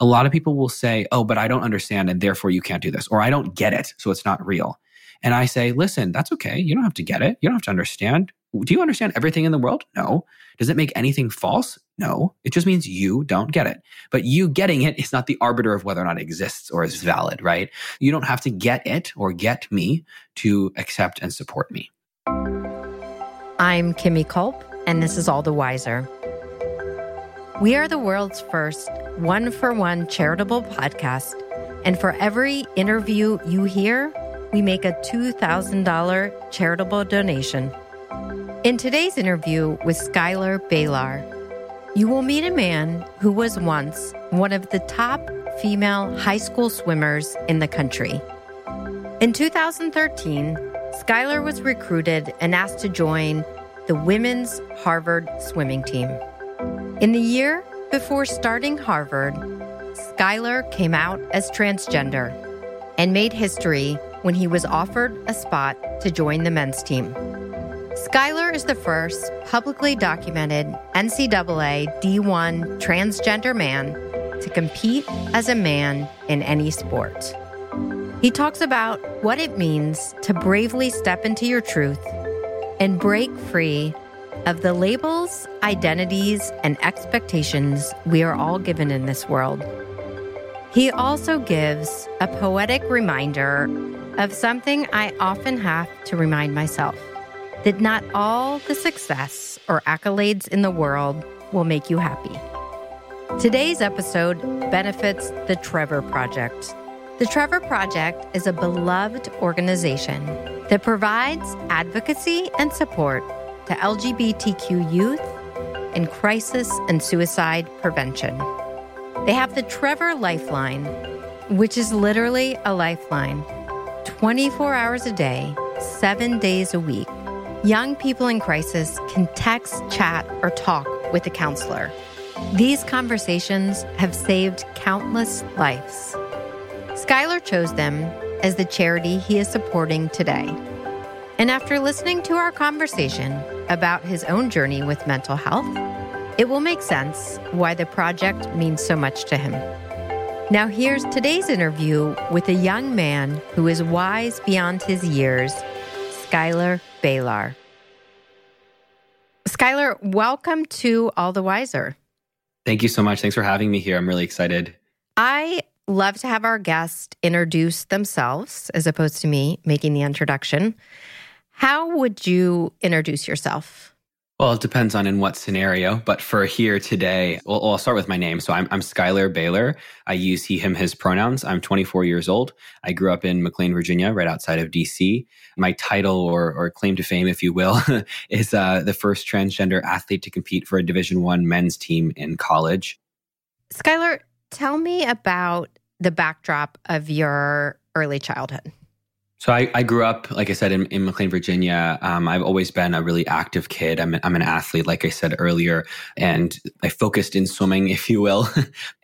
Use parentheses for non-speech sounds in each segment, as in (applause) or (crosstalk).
A lot of people will say, Oh, but I don't understand, and therefore you can't do this, or I don't get it, so it's not real. And I say, Listen, that's okay. You don't have to get it. You don't have to understand. Do you understand everything in the world? No. Does it make anything false? No. It just means you don't get it. But you getting it is not the arbiter of whether or not it exists or is valid, right? You don't have to get it or get me to accept and support me. I'm Kimmy Culp, and this is All the Wiser. We are the world's first one for one charitable podcast. And for every interview you hear, we make a $2,000 charitable donation. In today's interview with Schuyler Bailar, you will meet a man who was once one of the top female high school swimmers in the country. In 2013, Schuyler was recruited and asked to join the women's Harvard swimming team. In the year before starting Harvard, Schuyler came out as transgender and made history when he was offered a spot to join the men's team. Schuyler is the first publicly documented NCAA D1 transgender man to compete as a man in any sport. He talks about what it means to bravely step into your truth and break free of the labels, identities, and expectations we are all given in this world. He also gives a poetic reminder of something I often have to remind myself that not all the success or accolades in the world will make you happy. Today's episode benefits the Trevor Project. The Trevor Project is a beloved organization that provides advocacy and support to LGBTQ youth in crisis and suicide prevention. They have the Trevor Lifeline, which is literally a lifeline 24 hours a day, seven days a week. Young people in crisis can text, chat, or talk with a counselor. These conversations have saved countless lives. Schuyler chose them as the charity he is supporting today. And after listening to our conversation about his own journey with mental health, it will make sense why the project means so much to him. Now, here's today's interview with a young man who is wise beyond his years, Schuyler Bailar. Schuyler, welcome to All the Wiser. Thank you so much. Thanks for having me here. I'm really excited. I love to have our guests introduce themselves as opposed to me making the introduction. How would you introduce yourself? Well, it depends on in what scenario, but for here today, well, I'll start with my name. So I'm, I'm Schuyler Bailar. I use he, him, his pronouns. I'm 24 years old. I grew up in McLean, Virginia, right outside of DC. My title or, or claim to fame, if you will, (laughs) is uh, the first transgender athlete to compete for a Division One men's team in college. Schuyler, tell me about the backdrop of your early childhood. So I, I, grew up, like I said, in, in McLean, Virginia. Um, I've always been a really active kid. I'm, I'm an athlete, like I said earlier, and I focused in swimming, (laughs) if you will.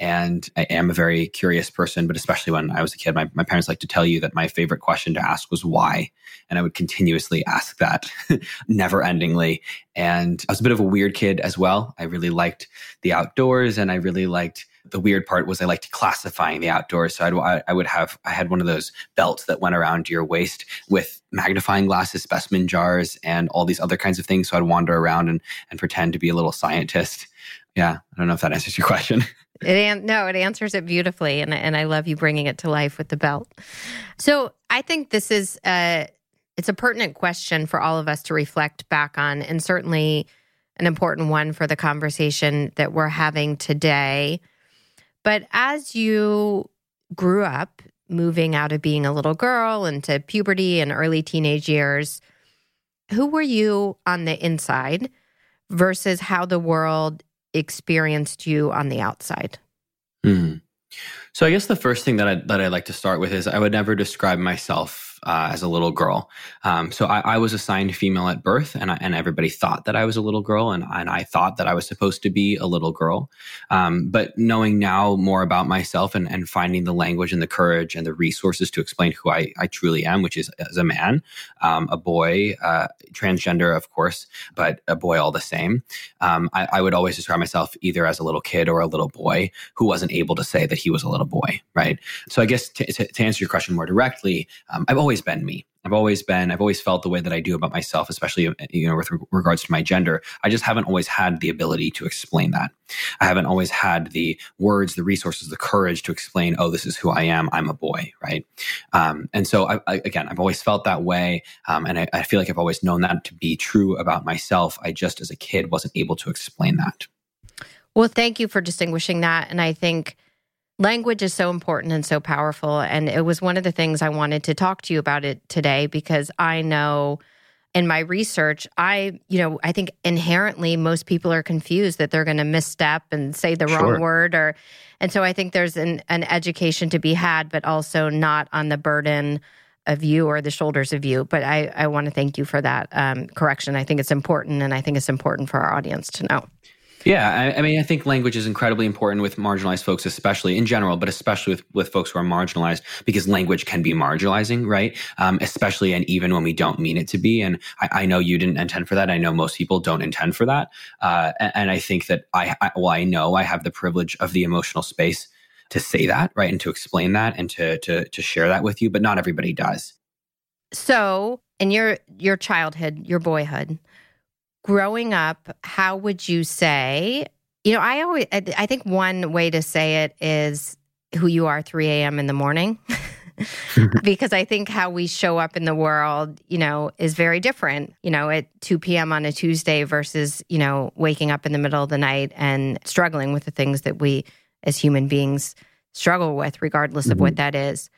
and I am a very curious person, but especially when I was a kid, my, my parents like to tell you that my favorite question to ask was why. And I would continuously ask that (laughs) never endingly. And I was a bit of a weird kid as well. I really liked the outdoors and I really liked the weird part was I liked classifying the outdoors. So I'd, I would have, I had one of those belts that went around your waist with magnifying glasses, specimen jars, and all these other kinds of things. So I'd wander around and, and pretend to be a little scientist. Yeah. I don't know if that answers your question. (laughs) It an- no, it answers it beautifully, and and I love you bringing it to life with the belt. So I think this is a it's a pertinent question for all of us to reflect back on, and certainly an important one for the conversation that we're having today. But as you grew up, moving out of being a little girl into puberty and early teenage years, who were you on the inside versus how the world experienced you on the outside? Mm. So I guess the first thing that I that I like to start with is I would never describe myself uh, as a little girl. Um, so I, I, was assigned female at birth, and I, and everybody thought that I was a little girl, and, and I thought that I was supposed to be a little girl. Um, but knowing now more about myself and, and finding the language and the courage and the resources to explain who I, I truly am, which is as a man, um, a boy, uh, transgender, of course, but a boy all the same. Um, I, I would always describe myself either as a little kid or a little boy who wasn't able to say that he was a little boy, right? So I guess to, to, to answer your question more directly, um, I've always always been me. I've always been, I've always felt the way that I do about myself, especially, you know, with regards to my gender. I just haven't always had the ability to explain that. I haven't always had the words, the resources, the courage to explain, oh, this is who I am. I'm a boy, right? Um, and so, I, I, again, I've always felt that way. Um, and I, I feel like I've always known that to be true about myself. I just, as a kid, wasn't able to explain that. Well, thank you for distinguishing that. And I think language is so important and so powerful. And it was one of the things I wanted to talk to you about it today because I know in my research, I, you know, I think inherently most people are confused that they're going to misstep and say the sure. wrong word or and so I think there's an, an education to be had, but also not on the burden of you or the shoulders of you. But I, I want to thank you for that um, correction. I think it's important, and I think it's important for our audience to know. Yeah, I, I, mean, I think language is incredibly important with marginalized folks, especially in general, but especially with, with folks who are marginalized, because language can be marginalizing, right? Um, especially and even when we don't mean it to be. And I, I, know you didn't intend for that. I know most people don't intend for that. Uh, and, and, I think that I, I, well, I know I have the privilege of the emotional space to say that, right, and to explain that and to to to share that with you, but not everybody does. So, in your your childhood, your boyhood growing up, how would you say? You know, I always, I think one way to say it is who you are 3 a.m. in the morning. (laughs) (laughs) because I think how we show up in the world, you know, is very different, you know, at 2 p.m. on a Tuesday versus, you know, waking up in the middle of the night and struggling with the things that we as human beings struggle with, regardless mm-hmm. of what mm-hmm. that is.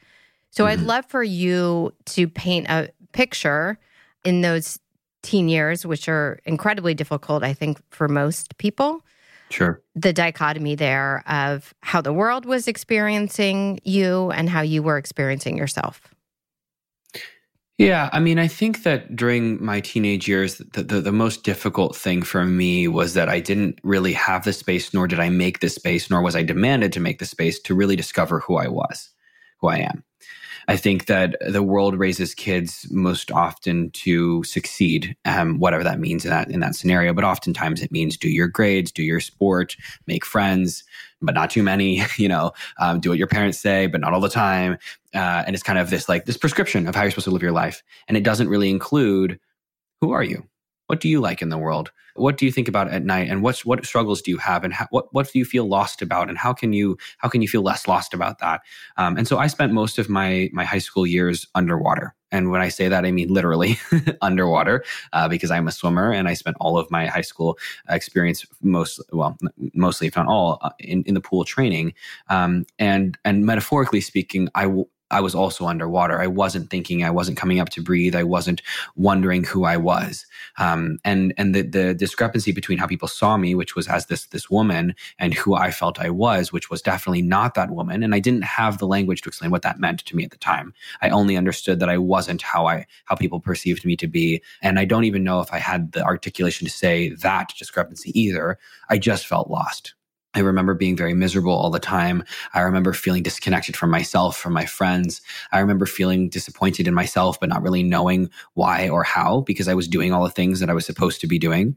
So mm-hmm. I'd love for you to paint a picture in those teen years, which are incredibly difficult, I think, for most people. Sure. The dichotomy there of how the world was experiencing you and how you were experiencing yourself. Yeah, I mean, I think that during my teenage years, the, the, the, most difficult thing for me was that I didn't really have the space, nor did I make the space, nor was I demanded to make the space to really discover who I was, who I am. I think that the world raises kids most often to succeed, um, whatever that means in that in that scenario. But oftentimes it means do your grades, do your sport, make friends, but not too many. (laughs) You know, um, do what your parents say, but not all the time. Uh, and it's kind of this like this prescription of how you're supposed to live your life, and it doesn't really include who are you, what do you like in the world, what do you think about at night? And what's what struggles do you have? And how, what what do you feel lost about? And how can you how can you feel less lost about that? Um, and so i spent most of my my high school years underwater. And when I say that, I mean literally (laughs) underwater uh, because I'm a swimmer and I spent all of my high school experience, most well, mostly if not all, uh, in, in the pool training. Um, and and metaphorically speaking, I w- I was also underwater. I wasn't thinking. I wasn't coming up to breathe. I wasn't wondering who I was. Um, and and the the discrepancy between how people saw me, which was as this this woman, and who I felt I was, which was definitely not that woman. And I didn't have the language to explain what that meant to me at the time. I only understood that I wasn't how I how people perceived me to be. And I don't even know if I had the articulation to say that discrepancy either. I just felt lost. I remember being very miserable all the time. I remember feeling disconnected from myself, from my friends. I remember feeling disappointed in myself, but not really knowing why or how because I was doing all the things that I was supposed to be doing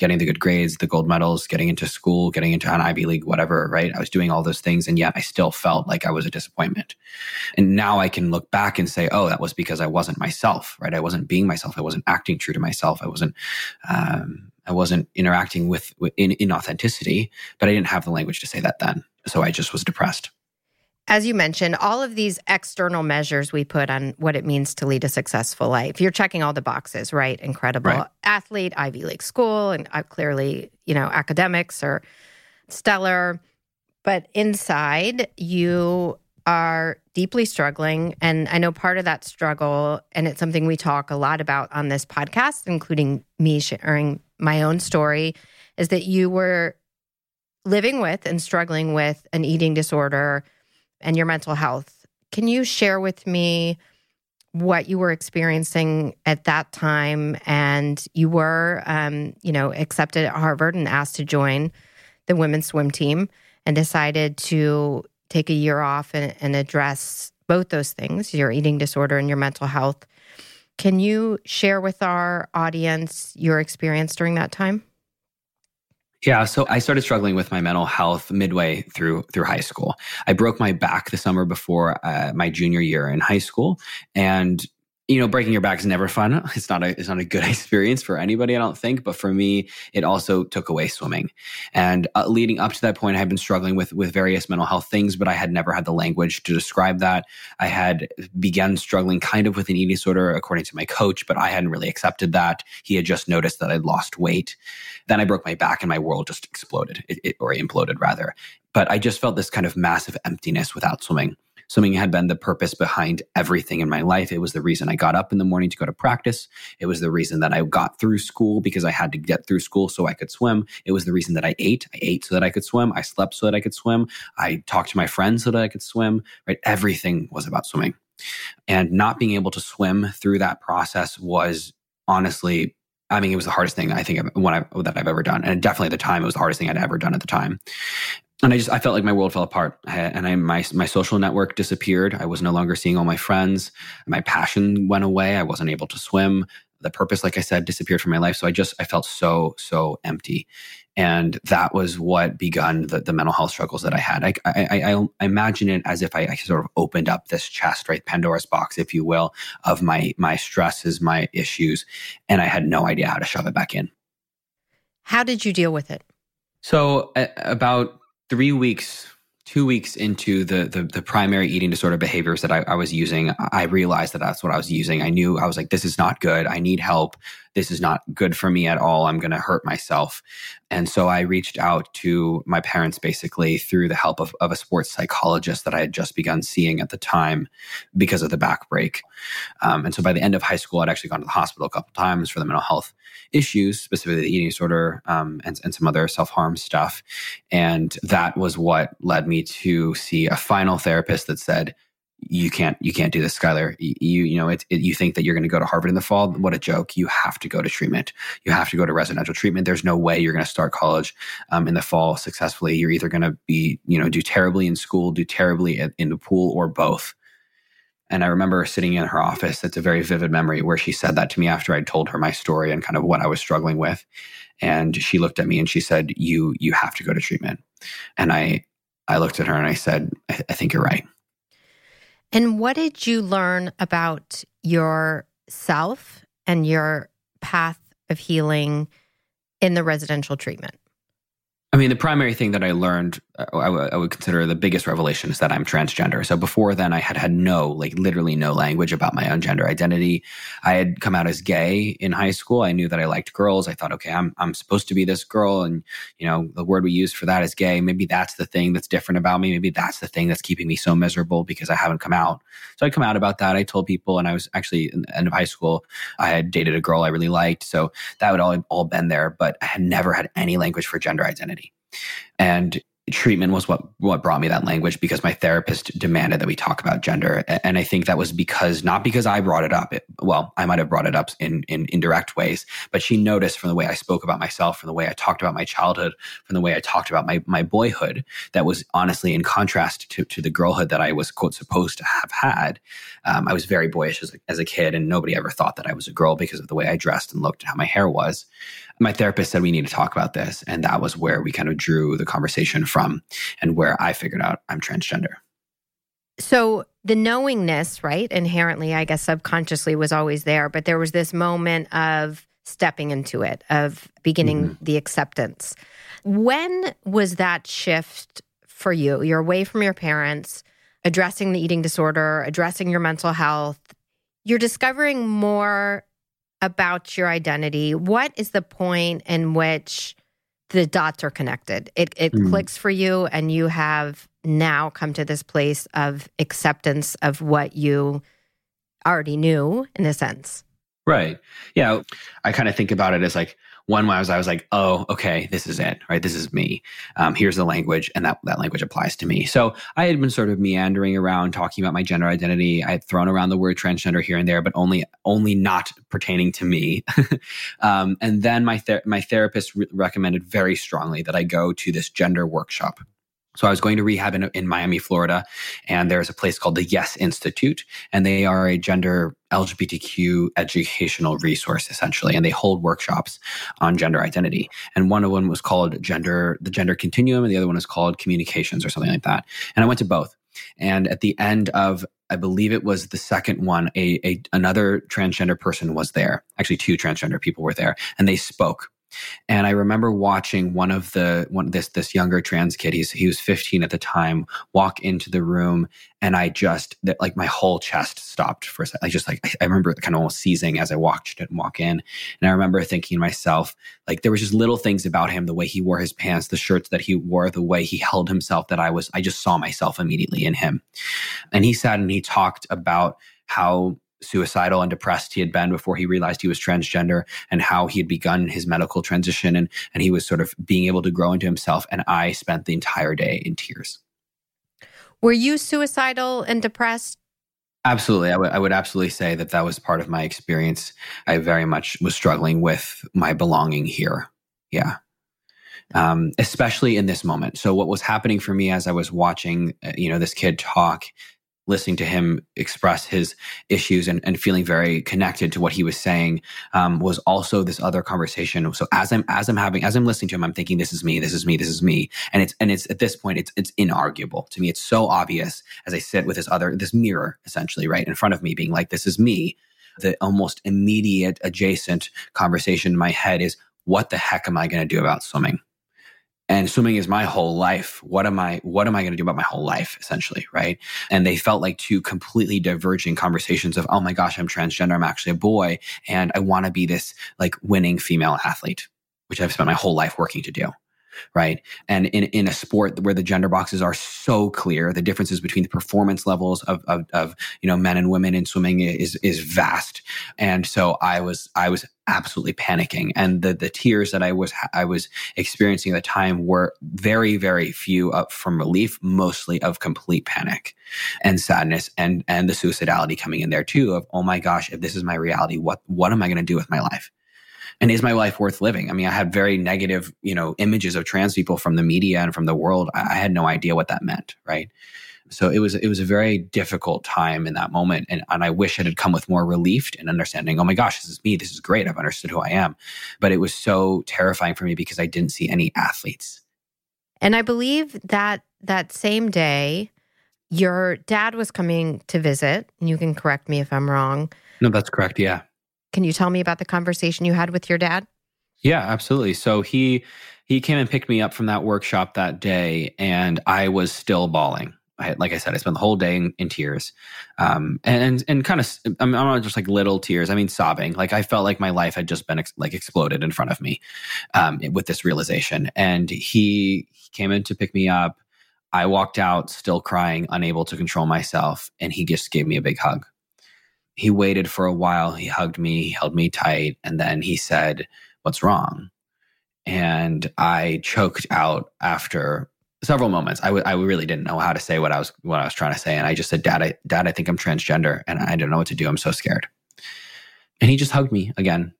getting the good grades, the gold medals, getting into school, getting into an Ivy League, whatever, right? I was doing all those things. And yet I still felt like I was a disappointment. And now I can look back and say, oh, that was because I wasn't myself, right? I wasn't being myself. I wasn't acting true to myself. I wasn't, um, I wasn't interacting with, with in, in authenticity, but I didn't have the language to say that then. So I just was depressed. As you mentioned, all of these external measures we put on what it means to lead a successful life. You're checking all the boxes, right? Incredible right. athlete, Ivy League school, and uh, clearly, you know, academics or stellar. But inside, you are deeply struggling. And I know part of that struggle, and it's something we talk a lot about on this podcast, including me sharing my own story is that you were living with and struggling with an eating disorder and your mental health. Can you share with me what you were experiencing at that time? And you were, um, you know, accepted at Harvard and asked to join the women's swim team and decided to take a year off and, and address both those things your eating disorder and your mental health. Can you share with our audience your experience during that time? Yeah, so I started struggling with my mental health midway through through high school. I broke my back the summer before uh, my junior year in high school, and you know, breaking your back is never fun. (laughs) It's not a it's not a good (laughs) experience for anybody, I don't think. But for me, it also took away swimming. And uh, leading up to that point, I had been struggling with with various mental health things, but I had never had the language to describe that. I had begun struggling kind of with an eating disorder, according to my coach, but I hadn't really accepted that. He had just noticed that I'd lost weight. Then I broke my back, and my world just exploded, it, it, or imploded rather. But I just felt this kind of massive emptiness without swimming. Swimming had been the purpose behind everything in my life. It was the reason I got up in the morning to go to practice. It was the reason that I got through school because I had to get through school so I could swim. It was the reason that I ate. I ate so that I could swim. I slept so that I could swim. I talked to my friends so that I could swim, right? Everything was about swimming. And not being able to swim through that process was honestly I mean, it was the hardest thing I think when I, that I've ever done, and definitely at the time, it was the hardest thing I'd ever done at the time and I just I felt like my world fell apart, and I my my social network disappeared. I was no longer seeing all my friends. My passion went away. I wasn't able to swim. The purpose, like I said, disappeared from my life. So I just I felt so so empty, and that was what begun the, the mental health struggles that I had. I I, I, I imagine it as if I, I, sort of opened up this chest, right, Pandora's box, if you will, of my my stresses, my issues, and I had no idea how to shove it back in. How did you deal with it? So about three weeks two weeks into the, the, the primary eating disorder behaviors that I, I, was using, I realized that that's what I was using. I knew I was like, this is not good. I need help. This is not good for me at all. I'm going to hurt myself. And so I reached out to my parents basically through the help of, of a sports psychologist that I had just begun seeing at the time because of the back break. Um, and so by the end of high school, I'd actually gone to the hospital a couple times for the mental health issues, specifically the eating disorder um, and, and some other self harm stuff. And that was what led me to see a final therapist that said, you can't you can't do this Schuyler. You you know it, it, you think that you're going to go to harvard in the fall? What a joke. You have to go to treatment. You have to go to residential treatment. There's no way you're going to start college um, in the fall successfully. You're either going to be you know do terribly in school do terribly in, in the pool or both. And i remember sitting in her office it's a very vivid memory where she said that to me after i'd told her my story and kind of what i was struggling with. And she looked at me and she said you you have to go to treatment. And i i looked at her and i said I, I think you're right and what did you learn about yourself and your path of healing in the residential treatment? I mean, the primary thing that I learned, I, w- I would consider the biggest revelation is that I'm transgender. So before then, I had had no, like literally no language about my own gender identity. I had come out as gay in high school. I knew that I liked girls. I thought, okay, I'm, I'm supposed to be this girl. And, you know, the word we use for that is gay. Maybe that's the thing that's different about me. Maybe that's the thing that's keeping me so miserable because I haven't come out. So I come out about that. I told people, and I was actually in the end of high school, I had dated a girl I really liked. So that would all, all been there, but I had never had any language for gender identity. And treatment was what what brought me that language because my therapist demanded that we talk about gender. And i think that was because not because i brought it up it, well i might have brought it up in in indirect ways but she noticed from the way i spoke about myself from the way i talked about my childhood from the way i talked about my my boyhood that was honestly in contrast to to the girlhood that i was quote supposed to have had. Um, i was very boyish as a, as a kid and nobody ever thought that i was a girl because of the way i dressed and looked and how my hair was my therapist said we need to talk about this and that was where we kind of drew the conversation from and where i figured out i'm transgender. So the knowingness right inherently i guess subconsciously was always there but there was this moment of stepping into it of beginning mm-hmm. the acceptance. When was that shift for you? You're away from your parents addressing the eating disorder addressing your mental health. You're discovering more about your identity, what is the point in which the dots are connected? It, it mm. clicks for you, and you have now come to this place of acceptance of what you already knew, in a sense. Right. Yeah. I kind of think about it as like, One was I was like, oh, okay, this is it, right? This is me. Um, here's the language, and that that language applies to me. So I had been sort of meandering around talking about my gender identity. I had thrown around the word transgender here and there, but only only not pertaining to me. (laughs) um, and then my ther- my therapist re- recommended very strongly that I go to this gender workshop so I was going to rehab in, in Miami, Florida, and there's a place called the Yes Institute, and they are a gender LGBTQ educational resource essentially, and they hold workshops on gender identity. And one of them was called gender, the gender continuum, and the other one is called communications or something like that. And I went to both. And at the end of, I believe it was the second one, a, a another transgender person was there. Actually, two transgender people were there, and they spoke and I remember watching one of the one this this younger trans kid. He's he was 15 at the time. Walk into the room, and I just that like my whole chest stopped for a second. I just like I, I remember kind of almost seizing as I watched it walk in. And I remember thinking to myself, like there was just little things about him, the way he wore his pants, the shirts that he wore, the way he held himself, that I was I just saw myself immediately in him. And he sat and he talked about how suicidal and depressed he had been before he realized he was transgender and how he had begun his medical transition and and he was sort of being able to grow into himself and I spent the entire day in tears. Were you suicidal and depressed? Absolutely. I would I would absolutely say that that was part of my experience. I very much was struggling with my belonging here. Yeah. Um, especially in this moment. So what was happening for me as I was watching, uh, you know, this kid talk listening to him express his issues and, and feeling very connected to what he was saying um, was also this other conversation. So as I'm as I'm having as I'm listening to him, I'm thinking, "This is me. This is me. This is me." And it's and it's at this point, it's it's inarguable to me. It's so obvious as I sit with this other this mirror essentially right in front of me, being like, "This is me." The almost immediate adjacent conversation in my head is, "What the heck am I going to do about swimming?" And swimming is my whole life. What am i what am i going to do about my whole life essentially right? And they felt like two completely diverging conversations of oh my gosh i'm transgender i'm actually a boy and i want to be this like winning female athlete which i've spent my whole life working to do right? And in, in a sport where the gender boxes are so clear, the differences between the performance levels of, of, of, you know men and women in swimming is is vast. And so I was I was absolutely panicking, and the the tears that I was I was experiencing at the time were very very few up from relief, mostly of complete panic and sadness, and and the suicidality coming in there too. Of oh my gosh, if this is my reality, what what am I going to do with my life? And is my life worth living? I mean, I had very negative, you know, images of trans people from the media and from the world. I had no idea what that meant, right? So it was it was a very difficult time in that moment, and and I wish it had come with more relief and understanding. Oh my gosh, this is me. This is great. I've understood who I am, but it was so terrifying for me because I didn't see any athletes. And I believe that that same day, your dad was coming to visit. And you can correct me if I'm wrong. No, that's correct. Yeah. Can you tell me about the conversation you had with your dad? Yeah, absolutely. So he he came and picked me up from that workshop that day, and I was still bawling. I like I said, I spent the whole day in, in tears, um, and and kind of I'm, not just like little tears. I mean, sobbing. Like I felt like my life had just been ex- like exploded in front of me um, with this realization. And he, he came in to pick me up. I walked out still crying, unable to control myself, and he just gave me a big hug he waited for a while. He hugged me, he held me tight, and then he said, What's wrong? And I choked out after several moments. I, w- I really didn't know how to say what I was what I was trying to say, and I just said, "Dad, I, Dad, I think I'm transgender, and I don't know what to do. I'm so scared." And he just hugged me again,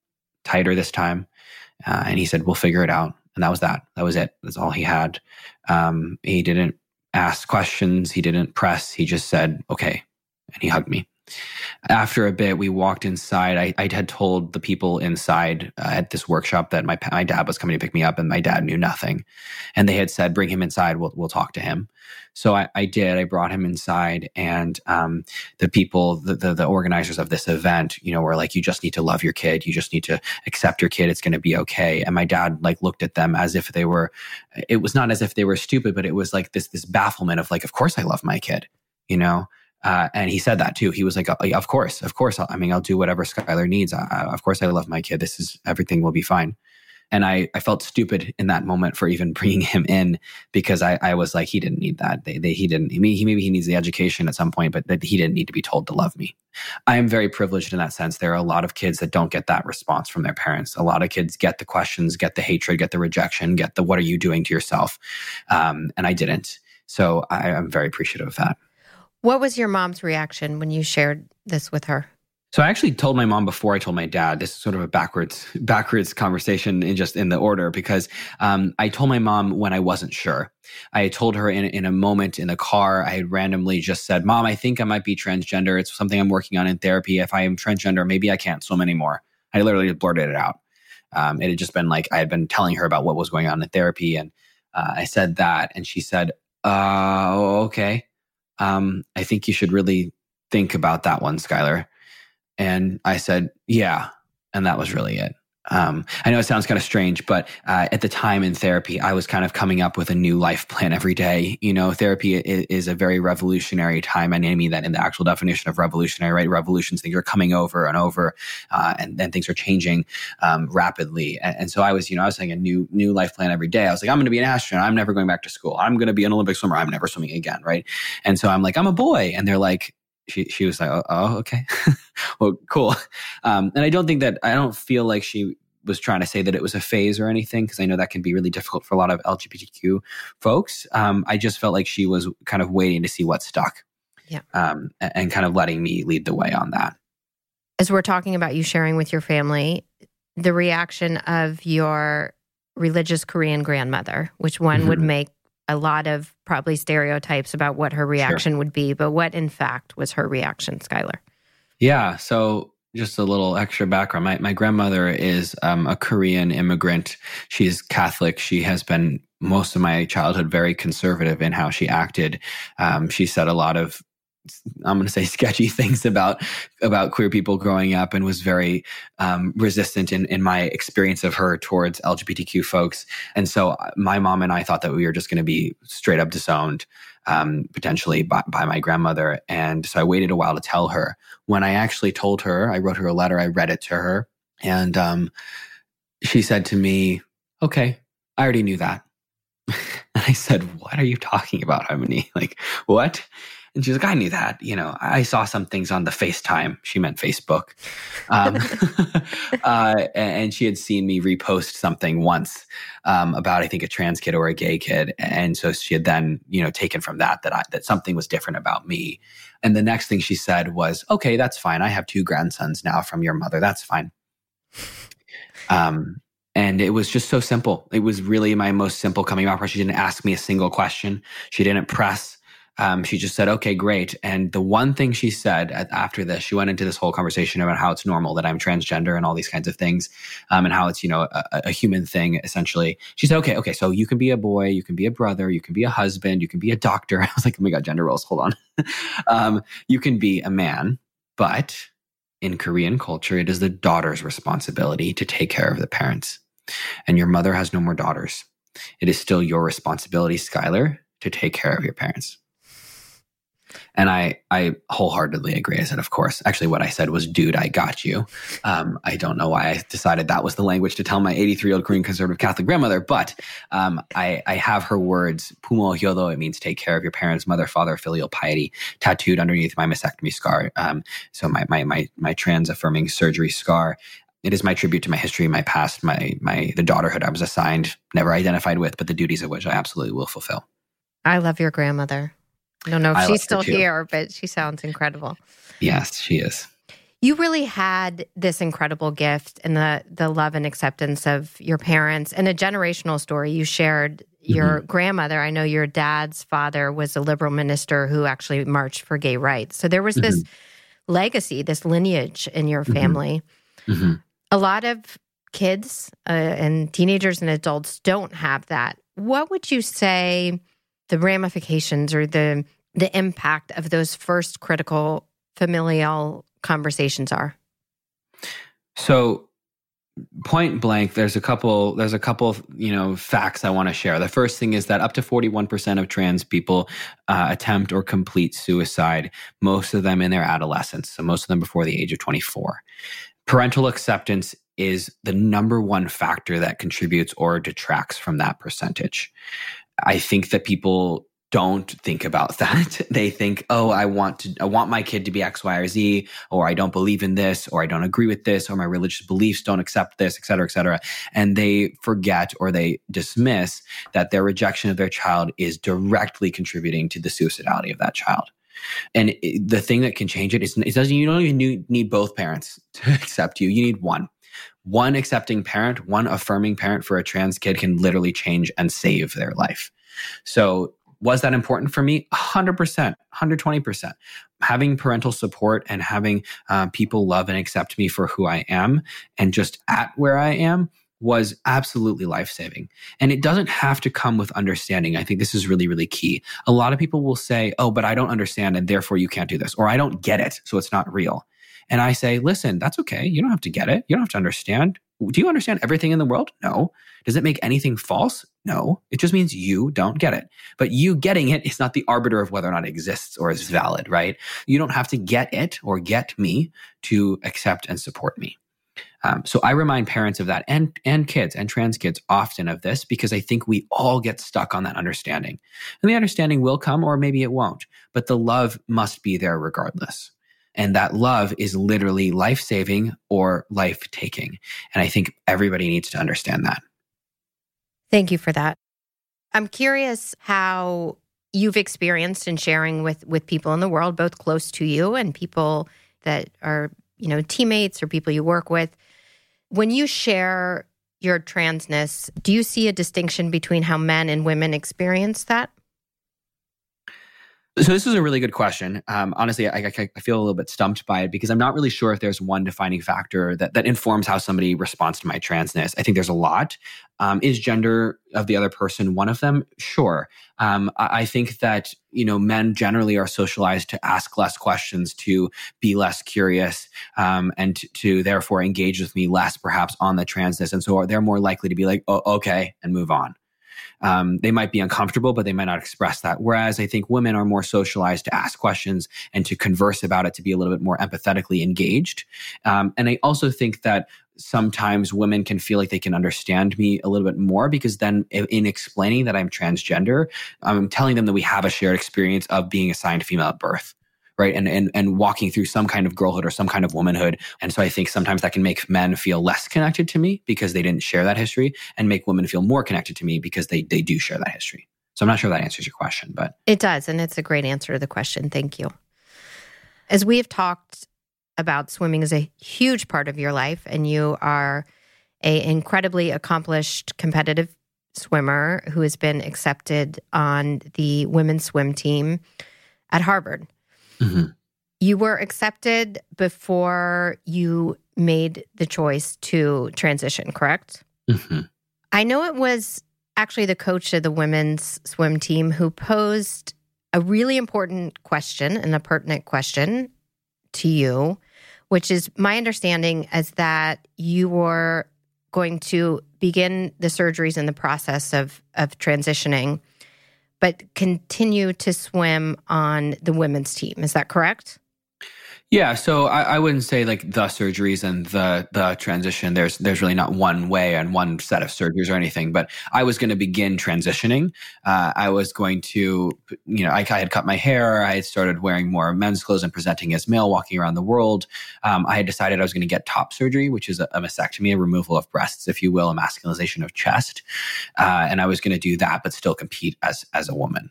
tighter this time, uh, and he said, "We'll figure it out." And that was that. That was it. That's all he had. Um, he didn't ask questions. He didn't press. He just said, "Okay," and he hugged me after a bit, we walked inside. I, I had told the people inside uh, at this workshop that my my dad was coming to pick me up, and my dad knew nothing. And they had said, "Bring him inside. We'll we'll talk to him." So I, I did. I brought him inside, and um, the people, the, the, the organizers of this event, you know, were like, "You just need to love your kid. You just need to accept your kid. It's going to be okay." And my dad like looked at them as if they were. It was not as if they were stupid, but it was like this this bafflement of like, "Of course I love my kid," you know. Uh, and he said that too. He was like, "Of course, of course. I mean, I'll do whatever Schuyler needs. I, of course, I love my kid. This is everything will be fine." And I, I felt stupid in that moment for even (laughs) bringing him in because I, I was like, he didn't need that. They, they, he didn't, he, maybe he needs the education at some point, but he didn't need to be told to love me. I am very privileged in that sense. There are a lot of kids that don't get that response from their parents. A lot of kids get the questions, get the hatred, get the rejection, get the what are you doing to yourself? Um, and I didn't. So I'm very appreciative of that. What was your mom's reaction when you shared this with her? So I actually told my mom before I told my dad. This is sort of a backwards (laughs) backwards conversation in just in the order because um, I told my mom when I wasn't sure. I told her in in a moment in the car. I had randomly just said, "Mom, I think I might be transgender. It's something I'm working on in therapy. If I am transgender, maybe I can't swim anymore." I literally blurted it out. Um, it had just been like I had been telling her about what was going on in therapy, and uh, I said that, and she said, uh, "Okay, um, I think you should really think about that one, Schuyler." And I said, yeah. And that was really it. Um, I know it sounds kind of strange, but uh, at the time in therapy, I was kind of coming up with a new life plan every day. You know, therapy is, is a very revolutionary time. I mean that in the actual definition of revolutionary, right? Revolutions, things are coming over and over, uh, and then things are changing um, rapidly. And, and, so I was, you know, I was saying a new new life plan every day. I was like, I'm going to be an astronaut. I'm never going back to school. I'm going to be an Olympic swimmer. I'm never swimming again, right? And so I'm like, I'm a boy, and they're like, she she was like, oh, oh okay, (laughs) well, cool. Um, and I don't think that I don't feel like she was trying to say that it was a phase or anything because I know that can be really difficult for a lot of LGBTQ folks. Um, I just felt like she was kind of waiting to see what stuck, yeah, um, and, and kind of letting me lead the way on that. As we're talking about you sharing with your family, the reaction of your religious Korean grandmother, which one mm-hmm. would make a lot of probably stereotypes about what her reaction sure. would be, but what in fact was her reaction, Schuyler? Yeah. So just a little extra background. My, my grandmother is um, a Korean immigrant. She's Catholic. She has been most of my childhood very conservative in how she acted. Um, she said a lot of I'm going to say (laughs) sketchy things about about queer people growing up, and was very um, resistant in in my experience of her towards LGBTQ folks. And so, uh, my mom and I thought that we were just going to be straight up disowned, um, potentially by, by my grandmother. And so, I waited a while to tell her. When I actually told her, I wrote her a letter. I read it to her, and um, she said to me, "Okay, I already knew that." (laughs) and I said, "What are you talking about, Halmoni? Like what?" And she's like, I knew that. You know, I saw some things on the FaceTime. She meant Facebook. Um, (laughs) uh, and she had seen me repost something once um, about, I think, a trans kid or a gay kid. And so she had then, you know, taken from that that I, that something was different about me. And the next thing she said was, "Okay, that's fine. I have two grandsons now from your mother. That's fine." Um, and it was just so simple. It was really my most simple coming out She didn't ask me a single question. She didn't press um, she just said, okay, great. And the one thing she said after this, she went into this whole conversation about how it's normal that I'm transgender and all these kinds of things, um, and how it's, you know, a, a, human thing, essentially. She said, okay, okay, so you can be a boy, you can be a brother, you can be a husband, you can be a doctor. (laughs) I was like, oh my God, gender roles, hold on. (laughs) um, you can be a man, but in Korean culture, it is the daughter's responsibility to take care of the parents. And your mother has no more daughters. It is still your responsibility, Schuyler, to take care of your parents. And I, I wholeheartedly agree. I said, of course. Actually, what I said was, dude, I got you. Um, I don't know why I decided that was the language to tell my 83 year old Korean conservative Catholic grandmother, but um, I, I have her words, pumo hyodo, it means take care of your parents, mother, father, filial piety, tattooed underneath my mastectomy scar. Um, so my, my, my, my trans affirming surgery scar. It is my tribute to my history, my past, my, my, the daughterhood I was assigned, never identified with, but the duties of which I absolutely will fulfill. I love your grandmother. I don't know if I she's still here, but she sounds incredible. Yes, she is. You really had this incredible gift and the the love and acceptance of your parents and a generational story. You shared your mm-hmm. grandmother. I know your dad's father was a liberal minister who actually marched for gay rights. So there was mm-hmm. this legacy, this lineage in your mm-hmm. family. Mm-hmm. A lot of kids uh, and teenagers and adults don't have that. What would you say the ramifications or the the impact of those first critical familial conversations are? So point blank there's a couple there's a couple you know facts i want to share the first thing is that up to 41% of trans people uh, attempt or complete suicide most of them in their adolescence so most of them before the age of 24 parental acceptance is the number one factor that contributes or detracts from that percentage. I think that people don't think about (laughs) that. they think, "Oh, I want to I want my kid to be X, Y, or Z, or I don't believe in this, or I don't agree with this, or my religious beliefs don't accept this, et cetera, et cetera." And they forget or they dismiss that their rejection of their child is directly contributing to the suicidality of that child. And it, the thing that can change it is it doesn't you don't even need both parents (laughs) to accept you. You need one. One accepting parent, one affirming parent for a trans kid can literally change and save their life. So was that important for me? 100%, 120%. Having parental support and having uh, people love and accept me for who I am and just at where I am was absolutely life saving. And it doesn't have to come with understanding. I think this is really, really key. A lot of people will say, Oh, but I don't understand and therefore you can't do this, or I don't get it, so it's not real. And I say, Listen, that's okay. You don't have to get it. You don't have to understand. Do you understand everything in the world? No. Does it make anything false? No. It just means you don't get it. But you getting it is not the arbiter of whether or not it exists or is valid, right? You don't have to get it or get me to accept and support me. Um, so I remind parents of that and and kids and trans kids often of this because I think we all get stuck on that understanding. And the understanding will come or maybe it won't, but the love must be there regardless. And that love is literally life saving or life taking. And I think everybody needs to understand that. Thank you for that. I'm curious how you've experienced in sharing with with people in the world both close to you and people that are, you know, teammates or people you work with when you share your transness, do you see a distinction between how men and women experience that? So this is a really good question. Um, honestly, I, I, I, feel a little bit stumped by it because I'm not really sure if there's one defining factor that that informs how somebody responds to my transness. I think there's a lot. Um, is gender of the other person one of them? Sure. Um, I, I, think that you know men generally are socialized to ask less questions, to be less curious, um, and to, to, therefore engage with me less, perhaps on the transness, and so they're more likely to be like, "Oh, okay," and move on um, they might be uncomfortable, but they might not express that. Whereas I think women are more socialized to ask questions and to converse about it, to be a little bit more empathetically engaged. Um, and I also think that sometimes women can feel like they can understand me a little bit more because then in explaining that I'm transgender, I'm telling them that we have a shared experience of being assigned female at birth right? And, and and walking through some kind of girlhood or some kind of womanhood. And so i think sometimes that can make men feel less connected to me because they didn't share that history and make women feel more connected to me because they they do share that history. So i'm not sure that answers your question but. It does and it's a great answer to the question. Thank you. As we have talked about swimming is a huge part of your life and you are a incredibly accomplished competitive swimmer who has been accepted on the women's swim team at Harvard. Mm-hmm. You were accepted before you made the choice to transition, correct? Mm-hmm. I know it was actually the coach of the women's swim team who posed a really important question and a pertinent question to you, which is my understanding is that you were going to begin the surgeries in the process of of transitioning but continue to swim on the women's team. Is that correct? Yeah, so I, I, wouldn't say like the surgeries and the the transition. There's there's really not one way and one set of surgeries or anything. But I was going to begin transitioning. Uh, I was going to, you know, I, I, had cut my hair. I had started wearing more men's clothes and presenting as male, walking around the world. Um, I had decided I was going to get top surgery, which is a, a, mastectomy, a removal of breasts, if you will, a masculinization of chest. Uh, and I was going to do that, but still compete as as a woman.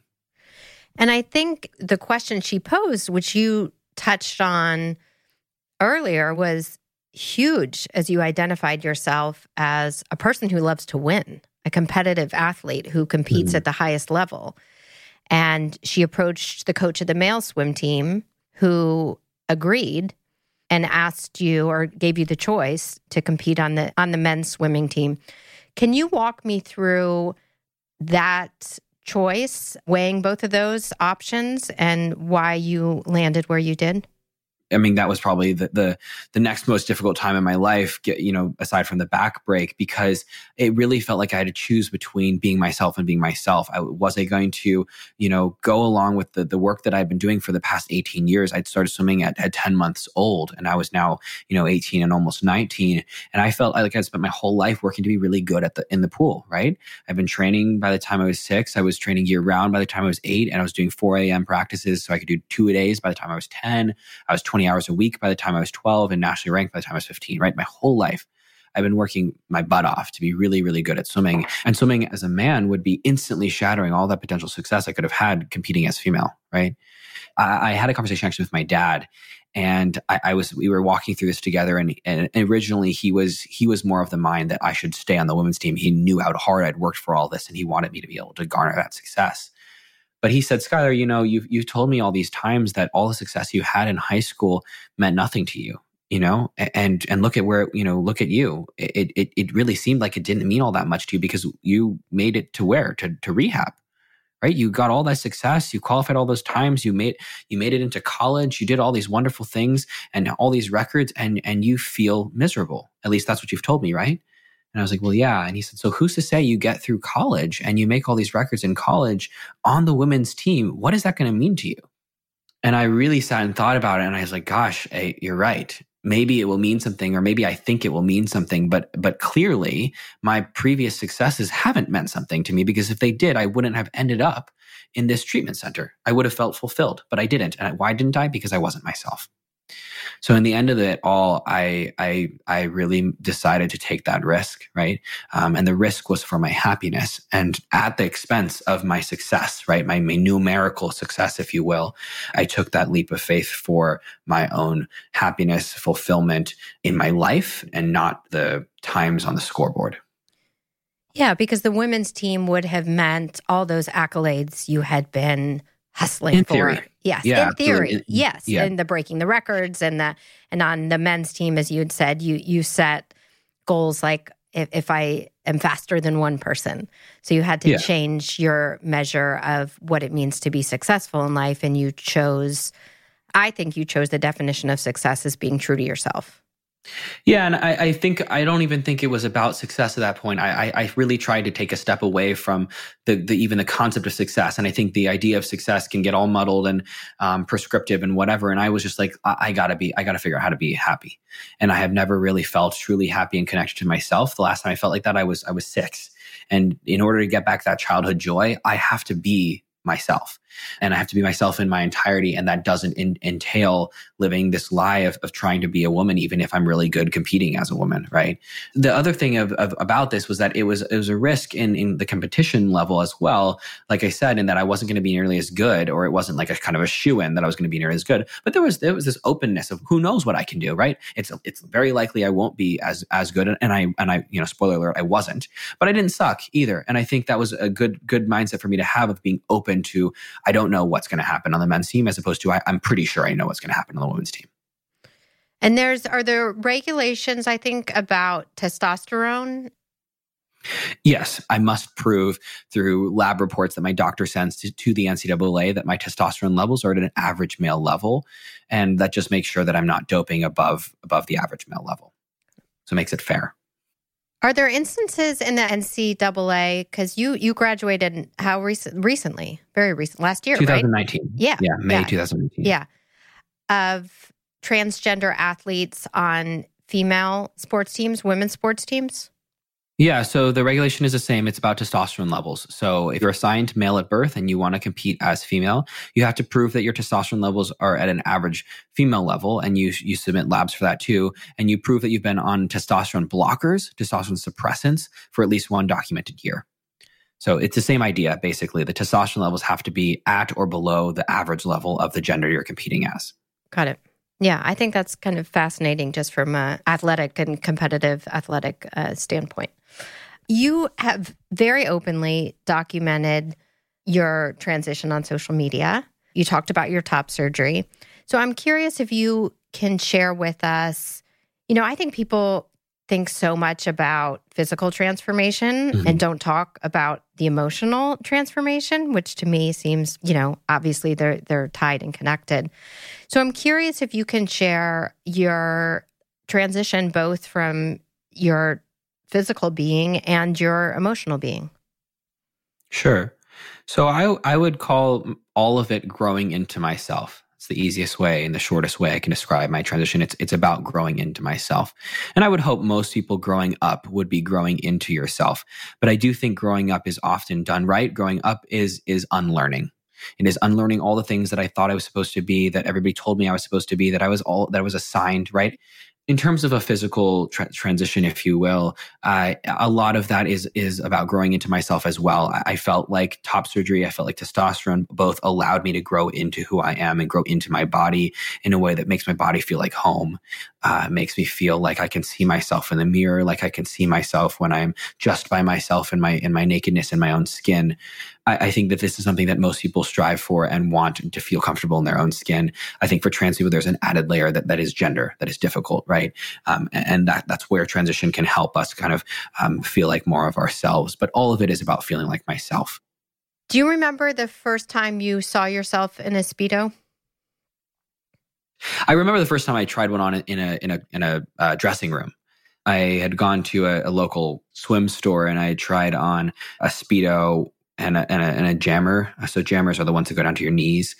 And I think the question she posed, which you touched on earlier was huge as you identified yourself as a person who loves to win, a competitive athlete who competes mm. at the highest level. And she approached the coach of the male swim team who agreed and asked you or gave you the choice to compete on the on the men's swimming team. Can you walk me through that choice, weighing both of those options and why you landed where you did? I mean, that was probably the, the, the next most difficult time in my life, you know, aside from the back break, because it really felt like I had to choose between being myself and being myself. I, was I going to, you know, go along with the, the work that I've been doing for the past 18 years? I'd started swimming at, at 10 months old and I was now, you know, 18 and almost 19. And I felt like I'd spent my whole life working to be really good at the, in the pool, right? I've been training by the time I was six. I was training year round by the time I was eight and I was doing 4 a.m. practices. So I could do two a days by the time I was 10. I was 20 hours a week by the time I was 12 and nationally ranked by the time I was 15, right? My whole life. I've been working my butt off to be really, really good at swimming. And swimming as a man would be instantly shattering all that potential success I could have had competing as female, right? I, I had a conversation actually with my dad, and I, I, was we were walking through this together. And, and originally he was he was more of the mind that I should stay on the women's team. He knew how hard I'd worked for all this, and he wanted me to be able to garner that success. But he said, Schuyler, you know, you've you've told me all these times that all the success you had in high school meant nothing to you you know? And and look at where you know look at you. It it it really seemed like it didn't mean all that much to you because you made it to where? To to rehab right? You got all that success. You qualified all those times. You made you made it into college. You did all these wonderful things and all these records and and you feel miserable. At least that's what you've told me right and I was like, well, yeah. And he said, so who's to say you get through college and you make all these records in college on the women's team? What is that going to mean to you? And I really sat and thought about it. And I was like, gosh, hey, you're right maybe it will mean something or maybe i think it will mean something but but clearly my previous successes haven't meant something to me because if they did i wouldn't have ended up in this treatment center i would have felt fulfilled but i didn't and why didn't i because i wasn't myself so in the end of it all, I I I really decided to take that risk, right? Um, and the risk was for my happiness and at the expense of my success, right? My, my numerical success, if you will. I took that leap of faith for my own happiness, fulfillment in my life, and not the times on the scoreboard. Yeah, because the women's team would have meant all those accolades you had been hustling in for. Theory. Yes, yeah, in theory, in, yes, yeah. and the breaking the records and the and on the men's team, as you had said, you you set goals like if, if I am faster than one person, so you had to yeah. change your measure of what it means to be successful in life, and you chose. I think you chose the definition of success as being true to yourself. Yeah, and I, I, think I don't even think it was about success at that point. I, I, I really tried to take a step away from the, the, even the concept of success, and I think the idea of success can get all muddled and um, prescriptive and whatever. And I was just like, I, I, gotta be, I gotta figure out how to be happy. And I have never really felt truly happy and connected to myself. The last time I felt like that, I was I was six, and in order to get back that childhood joy, I have to be myself and I have to be myself in my entirety. And that doesn't in, entail living this lie of, of trying to be a woman, even if I'm really good competing as a woman. Right. The other thing of, of about this was that it was, it was a risk in, in the competition level as well. Like I said, in that I wasn't going to be nearly as good, or it wasn't like a kind of a shoe in that I was going to be nearly as good. But there was, there was this openness of who knows what I can do. Right. It's, it's very likely I won't be as, as good. And I, and I, you know, spoiler alert, I wasn't, but I didn't suck either. And I think that was a good, good mindset for me to have of being open to, I don't know what's going to happen on the men's team as opposed to I, I'm pretty sure I know what's going to happen on the women's team. And there's are there regulations I think about testosterone Yes, I must prove through lab reports that my doctor sends to, to, the NCAA that my testosterone levels are at an average male level, and that just makes sure that I'm not doping above above the average male level. So it makes it fair. Are there instances in the NCAA because you you graduated how recent recently, very recent, last year, 2019. Right? Yeah, yeah, May yeah. 2019. Yeah, of transgender athletes on female sports teams, women's sports teams. Yeah, so the regulation is the same. It's about testosterone levels. So if you're assigned male at birth and you want to compete as female, you have to prove that your testosterone levels are at an average female level and you you submit labs for that too and you prove that you've been on testosterone blockers, testosterone suppressants for at least one documented year. So it's the same idea basically. The testosterone levels have to be at or below the average level of the gender you're competing as. Got it. Yeah, I think that's kind of fascinating just from a athletic and competitive athletic uh, standpoint. You have very openly documented your transition on social media. You talked about your top surgery. So I'm curious if you can share with us, you know, I think people think so much about physical transformation Mhm. and don't talk about the emotional transformation, which to me seems, you know, obviously they're they're tied and connected. So I'm curious if you can share your transition both from your physical being and your emotional being. Sure. So I I would call all of it growing into myself. The easiest way and the shortest way I can describe my transition. It's it's about growing into myself. And I would hope most people growing up would be growing into yourself. But I do think growing up is often done right. Growing up is is unlearning. It is unlearning all the things that I thought I was supposed to be, that everybody told me I was supposed to be, that I was all that I was assigned, right? In terms of a physical tra- transition, if you will, uh, a lot of that is is about growing into myself as well. I, I, felt like top surgery, I felt like testosterone both allowed me to grow into who I am and grow into my body in a way that makes my body feel like home. Uh, makes me feel like I can see myself in the mirror, like I can see myself when I'm just by myself in my in my nakedness in my own skin. I, I think that this is something that most people strive for and want to feel comfortable in their own skin. I think for trans people, there's an added layer that, that is gender, that is difficult, right? Um, and, and that that's where transition can help us kind of um, feel like more of ourselves. But all of it is about feeling like myself. Do you remember the first time you saw yourself in a speedo? I remember the first time I tried one on in a in a in a uh, dressing room. I had gone to a, a, local swim store and I tried on a speedo and a, and a, and a jammer. So jammers are the ones that go down to your knees.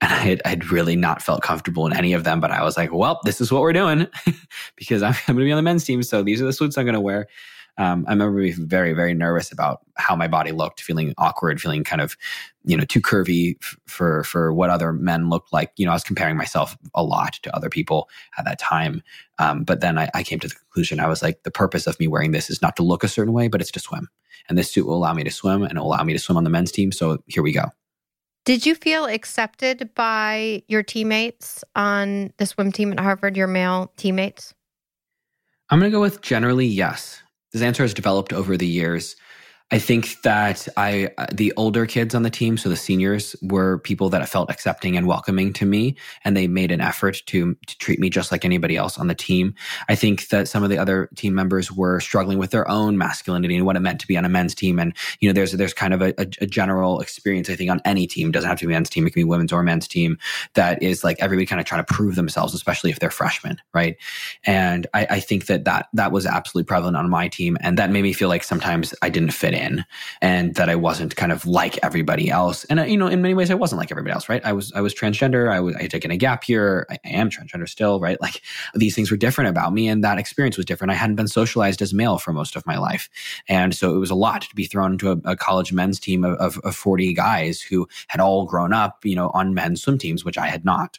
And I had, I'd really not felt comfortable in any of them, but I was like, well, this is what we're doing (laughs) because I'm, I'm going to be on the men's team. So these are the suits I'm going to wear. Um, I remember being very, very nervous about how my body looked, feeling awkward, feeling kind of, you know, too curvy f- for for what other men looked like. You know, I was comparing myself a lot to other people at that time. Um, but then I, I came to the conclusion I was like, the purpose of me wearing this is not to look a certain way, but it's to swim. And this suit will allow me to swim and it will allow me to swim on the men's team. So here we go. Did you feel accepted by your teammates on the swim team at Harvard, your male teammates? I'm going to go with generally yes. This answer has developed over the years. I think that I uh, the older kids on the team, so the seniors, were people that felt accepting and welcoming to me, and they made an effort to to treat me just like anybody else on the team. I think that some of the other team members were struggling with their own masculinity and what it meant to be on a men's team. And you know, there's there's kind of a, a, a general experience I think on any team it doesn't have to be men's team; it can be women's or men's team. That is like everybody kind of trying to prove themselves, especially if they're freshmen, right? And I, I think that that that was absolutely prevalent on my team, and that made me feel like sometimes I didn't fit in in and that I wasn't kind of like everybody else. And, uh, you know, in many ways, I wasn't like everybody else, right? I was, I was transgender. I was, I had taken a gap year. I, I am transgender still, right? Like these things were different about me and that experience was different. I hadn't been socialized as male for most of my life. And so it was a lot to be thrown into a, a college men's team of, of, of 40 guys who had all grown up, you know, on men's swim teams, which I had not.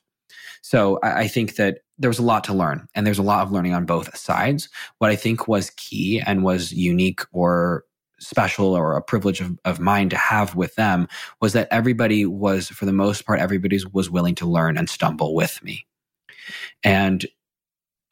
So I, I think that there was a lot to learn and there's a lot of learning on both sides. What I think was key and was unique or special or a privilege of, of mine to have with them was that everybody was, for the most part, everybody was willing to learn and stumble with me. And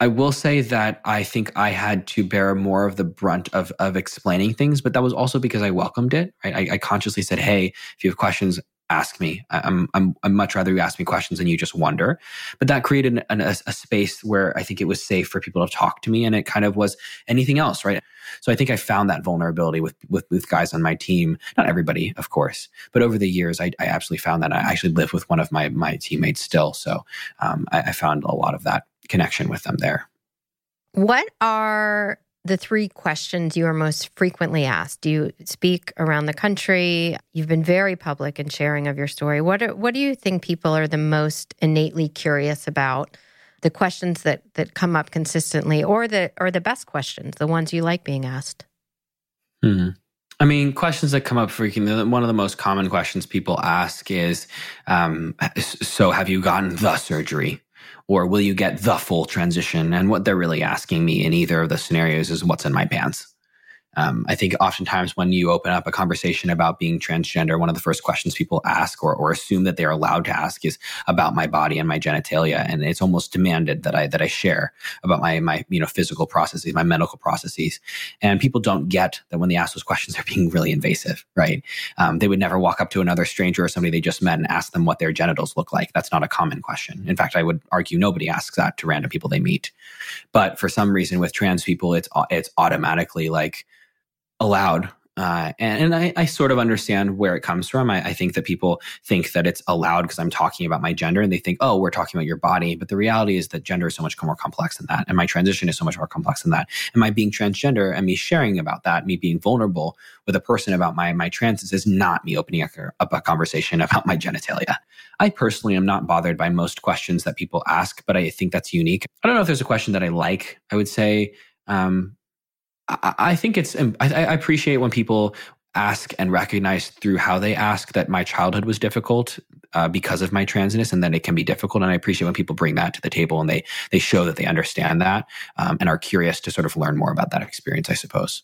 I will say that I think I had to bear more of the brunt of of explaining things, but that was also because I welcomed it. Right? I, I consciously said, "Hey, if you have questions, ask me. I'm, I'm, I'm much rather you ask me questions than you just wonder. But that created an, a, a, space where I think it was safe for people to talk to me, and it kind of was anything else, right? So I think I found that vulnerability with with, with guys on my team. Not everybody, of course, but over the years, I, I absolutely found that. I actually live with one of my my teammates still, so um, I, I found a lot of that connection with them there. What are the three questions you are most frequently asked. Do you speak around the country. You've been very public in sharing of your story. What are, what do you think people are the most innately curious about? The questions that that come up consistently, or the or the best questions, the ones you like being asked. Hmm. I mean, questions that come up frequently. One of the most common questions people ask is, um, "So, have you gotten the surgery?" Or will you get the full transition? And what they're really asking me in either of the scenarios is what's in my pants. Um, I think oftentimes when you open up a conversation about being transgender, one of the first questions people ask or, or assume that they're allowed to ask is about my body and my genitalia, and it's almost demanded that I that I share about my my you know physical processes, my medical processes, and people don't get that when they ask those questions, (laughs) they're being really invasive, right? Um, they would never walk up to another stranger or somebody they just met and ask them what their genitals look like. That's not a common question. In fact, I would argue nobody asks that to random people they meet. But for some reason, with trans people, it's it's automatically like allowed uh, and, and I, I, sort of understand where it comes from. I, I think that people think that it's allowed because I'm talking about my gender and they think, oh, we're talking about your body. But the reality is that gender is so much more complex than that. And my transition is so much more complex than that. And my being transgender and me sharing about that, me being vulnerable with a person about my, my transes is not me opening up a conversation about my genitalia. I personally am not bothered by most questions that people ask, but I think that's unique. I don't know if there's a question that I like. I would say, um, I, think it's, I, I appreciate when people ask and recognize through how they ask that my childhood was difficult uh, because of my transness and then it can be difficult. And i appreciate when people bring that to the table and they they show that they understand that um, and are curious to sort of learn more about that experience i suppose.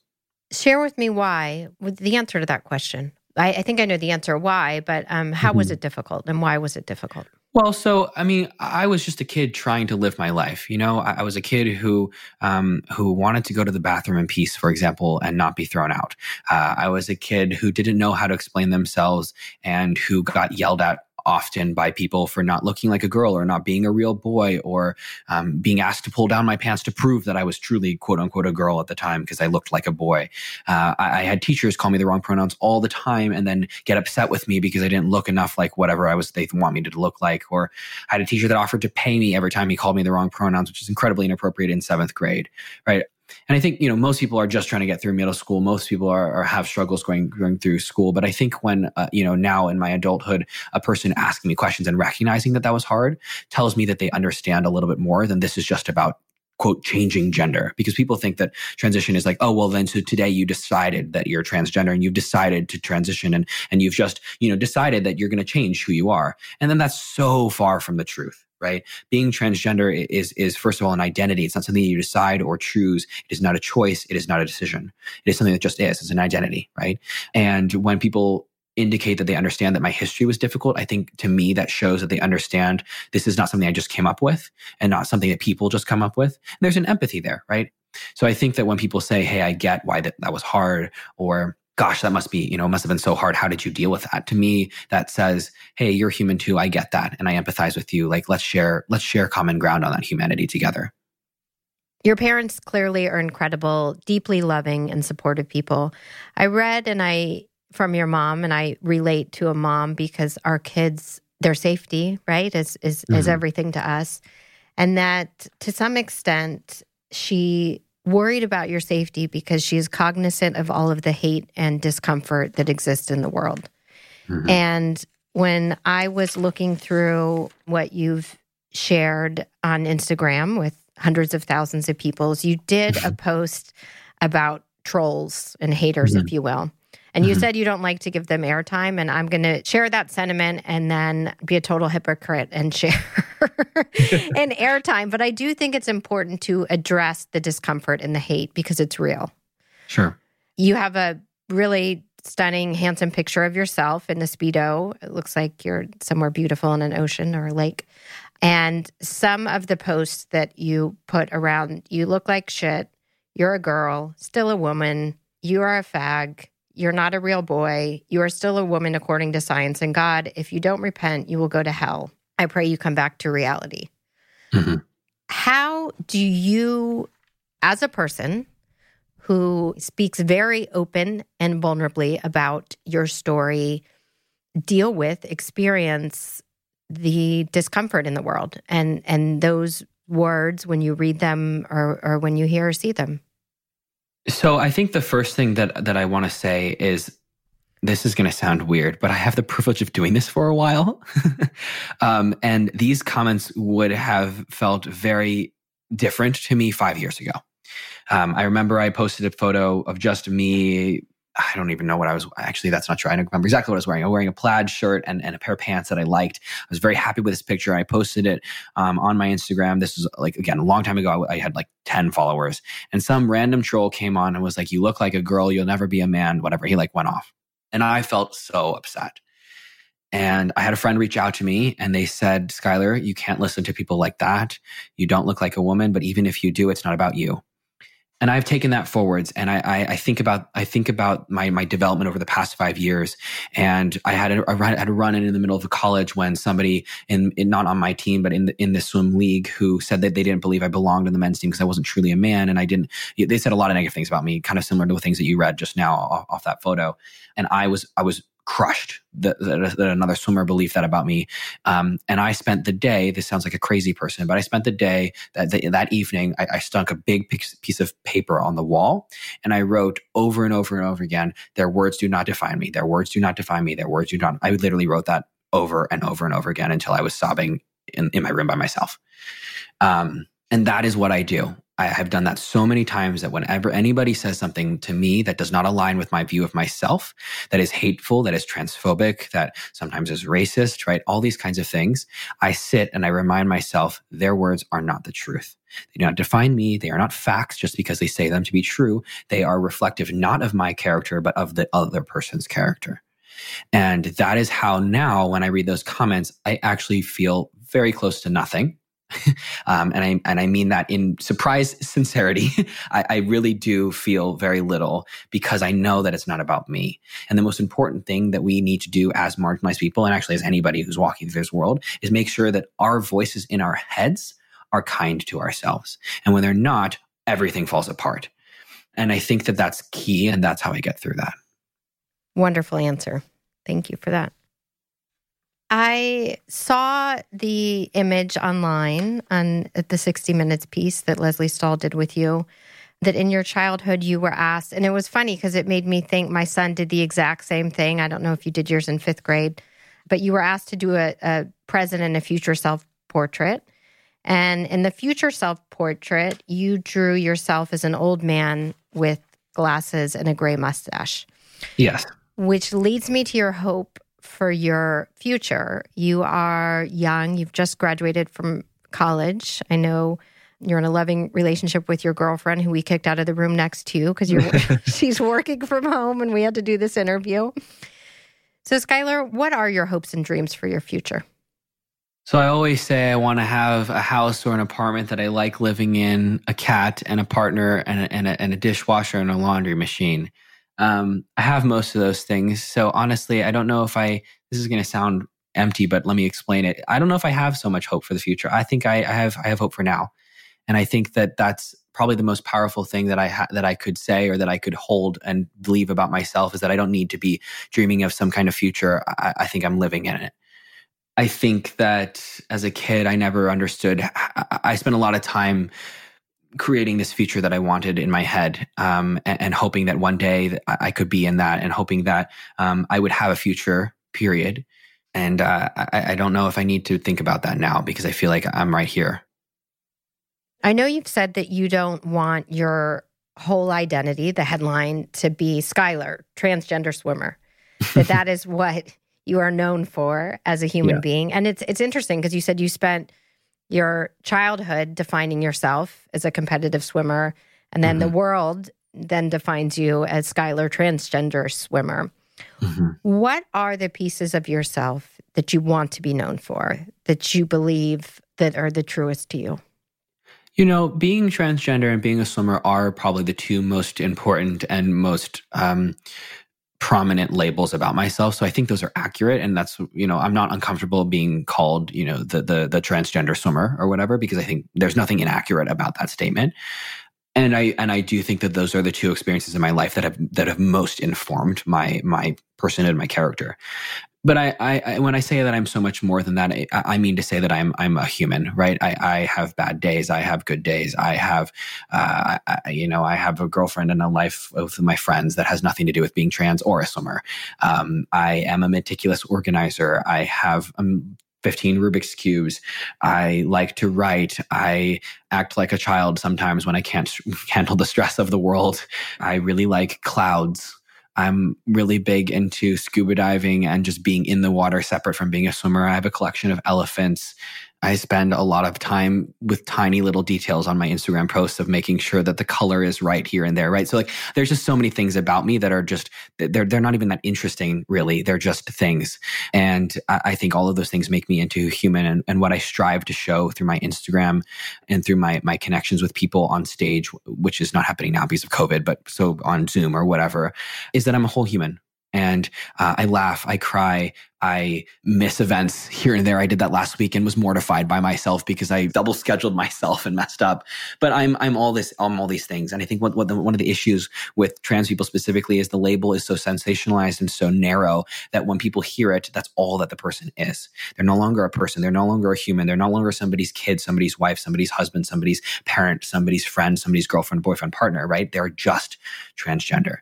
Share with me why with the answer to that question. I, I think i know the answer why but um, how mm-hmm. was it difficult and why was it difficult well, so I mean, I was just a kid trying to live my life. You know, I, I was a kid who um, who wanted to go to the bathroom in peace, for example, and not be thrown out. Uh, I was a kid who didn't know how to explain themselves and who got yelled at often by people for not looking like a girl or not being a real boy or um, being asked to pull down my pants to prove that I was truly quote unquote a girl at the time because I looked like a boy. Uh, I, I, had teachers call me the wrong pronouns all the time and then get upset with me because I didn't look enough like whatever I was they want me to look like. Or I had a teacher that offered to pay me every time he called me the wrong pronouns, which is incredibly inappropriate in seventh grade. Right. And I think you know most people are just trying to get through middle school. Most people are, are have struggles going going through school. But I think when uh, you know now in my adulthood, a person asking me questions and recognizing that that was hard tells me that they understand a little bit more than this is just about quote changing gender because people think that transition is like oh well then so today you decided that you're transgender and you've decided to transition and and you've just you know decided that you're going to change who you are and then that's so far from the truth right? Being transgender is is first of all an identity. It's not something you decide or choose. It is not a choice. It is not a decision. It is something that just is. It's an identity, right? And when people indicate that they understand that my history was difficult, I think to me that shows that they understand this is not something I just came up with and not something that people just come up with. And there's an empathy there, right? So I think that when people say, "Hey, I get why that that was hard," or gosh, that must be, you know, must have been so hard. How did you deal with that? To me, that says, hey, you're human too. I get that. And I empathize with you. Like, let's share, let's share common ground on that humanity together. Your parents clearly are incredible, deeply loving and supportive people. I read and I, from your mom, and I relate to a mom because our kids, their safety, right, is, is, mm-hmm. is everything to us. And that to some extent, she worried about your safety because she is cognizant of all of the hate and discomfort that exists in the world. Mm-hmm. And when I was looking through what you've shared on Instagram with hundreds of thousands of people, you did (laughs) a post about trolls and haters, mm-hmm. if you will. And you mm-hmm. said you don't like to give them airtime. And I'm going to share that sentiment and then be a total hypocrite and share (laughs) an airtime. But I do think it's important to address the discomfort and the hate because it's real. Sure. You have a really stunning, handsome picture of yourself in the Speedo. It looks like you're somewhere beautiful in an ocean or a lake. And some of the posts that you put around, you look like shit. You're a girl, still a woman. You are a fag you're not a real boy. You are still a woman according to science. And God, if you don't repent, you will go to hell. I pray you come back to reality. Mm-hmm. How do you, as a person who speaks very open and vulnerably about your story, deal with, experience the discomfort in the world and and those words when you read them or, or when you hear or see them? So I think the first thing that that I want to say is this is going to sound weird, but I have the privilege of doing this for a while. (laughs) um, and these comments would have felt very different to me five years ago. Um, I remember I posted a photo of just me I don't even know what I was actually that's not true. I don't remember exactly what I was wearing. I was wearing a plaid shirt and, and a pair of pants that I liked. I was very happy with this picture. I posted it um, on my Instagram. This was like again a long time ago. I, I had like 10 followers. And some random troll came on and was like, You look like a girl, you'll never be a man, whatever. He like went off. And I felt so upset. And I had a friend reach out to me and they said, Schuyler, you can't listen to people like that. You don't look like a woman, but even if you do, it's not about you and I've taken that forwards, and I, I, I, think about I think about my my development over the past five years, and I had a, I had a run in in the middle of college when somebody in, in not on my team but in the, in the swim league who said that they didn't believe I belonged in the men's team because I wasn't truly a man, and I didn't. They said a lot of negative things about me, kind of similar to the things that you read just now off, off that photo, and I was I was crushed that, that, that, another swimmer believed that about me. Um, and I spent the day, this sounds like a crazy person, but I spent the day that, the, that evening, I, I stuck a big piece of paper on the wall and I wrote over and over and over again, their words do not define me. Their words do not define me. Their words do not. I literally wrote that over and over and over again until I was sobbing in, in my room by myself. Um, and that is what I do. I have done that so many times that whenever anybody says something to me that does not align with my view of myself, that is hateful, that is transphobic, that sometimes is racist, right? All these kinds of things, I sit and I remind myself their words are not the truth. They do not define me. They are not facts just because they say them to be true. They are reflective not of my character, but of the other person's character. And that is how now, when I read those comments, I actually feel very close to nothing (laughs) um, and I and I mean that in surprise sincerity. (laughs) I, I, really do feel very little because I know that it's not about me. And the most important thing that we need to do as marginalized people, and actually as anybody who's walking through this world, is make sure that our voices in our heads are kind to ourselves. And when they're not, everything falls apart. And I think that that's key, and that's how I get through that. Wonderful answer. Thank you for that. I saw the image online on the 60 Minutes piece that Lesley Stahl did with you. That in your childhood you were asked, and it was funny because it made me think my son did the exact same thing. I don't know if you did yours in fifth grade, but you were asked to do a, a present and a future self portrait. And in the future self portrait, you drew yourself as an old man with glasses and a gray mustache. Yes. Which leads me to your hope for your future. You are young, you've just graduated from college. I know you're in a loving relationship with your girlfriend who we kicked out of the room next to you because (laughs) (laughs) she's working from home and we had to do this interview. So, Schuyler, what are your hopes and dreams for your future? So, I always say I want to have a house or an apartment that I like living in, a cat and a partner, and a, and a, and a dishwasher and a laundry machine. Um, I have most of those things. So honestly, I don't know if I, this is going to sound empty, but let me explain it. I don't know if I have so much hope for the future. I think I, I have, I have hope for now. And I think that that's probably the most powerful thing that I ha- that I could say or that I could hold and believe about myself is that I don't need to be dreaming of some kind of future. I, I think I'm living in it. I think that as a kid, I never understood. I, I spent a lot of time creating this future that I wanted in my head, um, and, and, hoping that one day that I could be in that, and hoping that um, I would have a future. Period. And uh, I, I don't know if I need to think about that now because I feel like I'm right here. I know you've said that you don't want your whole identity, the headline, to be Schuyler, transgender swimmer. that that (laughs) is what you are known for as a human yeah. being. And it's it's interesting because you said you spent your childhood defining yourself as a competitive swimmer, and then mm-hmm. the world then defines you as Schuyler transgender swimmer. Mm-hmm. What are the pieces of yourself that you want to be known for, that you believe that are the truest to you? You know, being transgender and being a swimmer are probably the two most important and most um, prominent labels about myself. So I think those are accurate. And that's, you know, I'm not uncomfortable being called, you know, the the the transgender swimmer or whatever, because I think there's nothing inaccurate about that statement. And I and I do think that those are the two experiences in my life that have that have most informed my my person and my character but I, I, when I say that I'm so much more than that, I, I, mean to say that I'm, I'm a human, right? I, I have bad days. I have good days. I have, uh, I, you know, I have a girlfriend and a life with my friends that has nothing to do with being trans or a swimmer. Um, I am a meticulous organizer. I have um, 15 Rubik's cubes. I like to write. I act like a child sometimes when I can't (laughs) handle the stress of the world. I really like clouds. I'm really big into scuba diving and just being in the water separate from being a swimmer. I have a collection of elephants I spend a lot of time with tiny little details on my Instagram posts of making sure that the color is right here and there, right? So like there's just so many things about me that are just they're they're not even that interesting really. They're just things. And I, I think all of those things make me into human and, and what I strive to show through my Instagram and through my my connections with people on stage, which is not happening now because of COVID, but so on Zoom or whatever, is that I'm a whole human and uh, I laugh, I cry, I miss events here and there. I did that last week and was mortified by myself because I double scheduled myself and messed up. But I'm I'm all this I'm all these things, and I think what, what the, one of the issues with trans people specifically is the label is so sensationalized and so narrow that when people hear it, that's all that the person is. They're no longer a person. They're no longer a human. They're no longer somebody's kid, somebody's wife, somebody's husband, somebody's parent, somebody's friend, somebody's girlfriend, boyfriend, partner. Right? They're just transgender.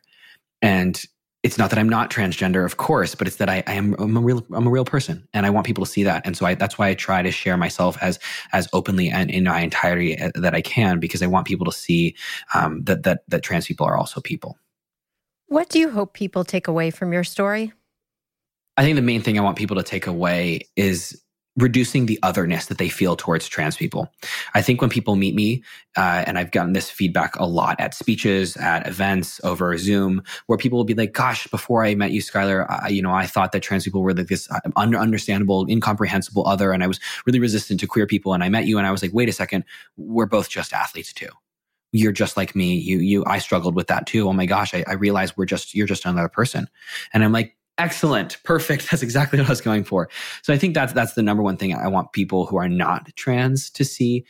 And it's not that I'm not transgender, of course, but it's that I, I am I'm a real I'm a real person, and I want people to see that. And so I, that's why I try to share myself as as openly and in my entirety uh, that I can, because I want people to see um, that that that trans people are also people. What do you hope people take away from your story? I think the main thing I want people to take away is reducing the otherness that they feel towards trans people. I think when people meet me, uh, and I've gotten this feedback a lot at speeches, at events, over Zoom, where people will be like, "Gosh, before I met you, Schuyler, I, you know, I thought that trans people were like this uh, under understandable, incomprehensible other, and I was really resistant to queer people. And I met you, and I was like, wait a second, we're both just athletes too." You're just like me. You, you, I struggled with that too. Oh my gosh, I, I realized we're just, you're just another person. And I'm like, excellent. Perfect. (laughs) That's exactly what i was going for. So i think that's that's the number one thing i want people who are not trans to see.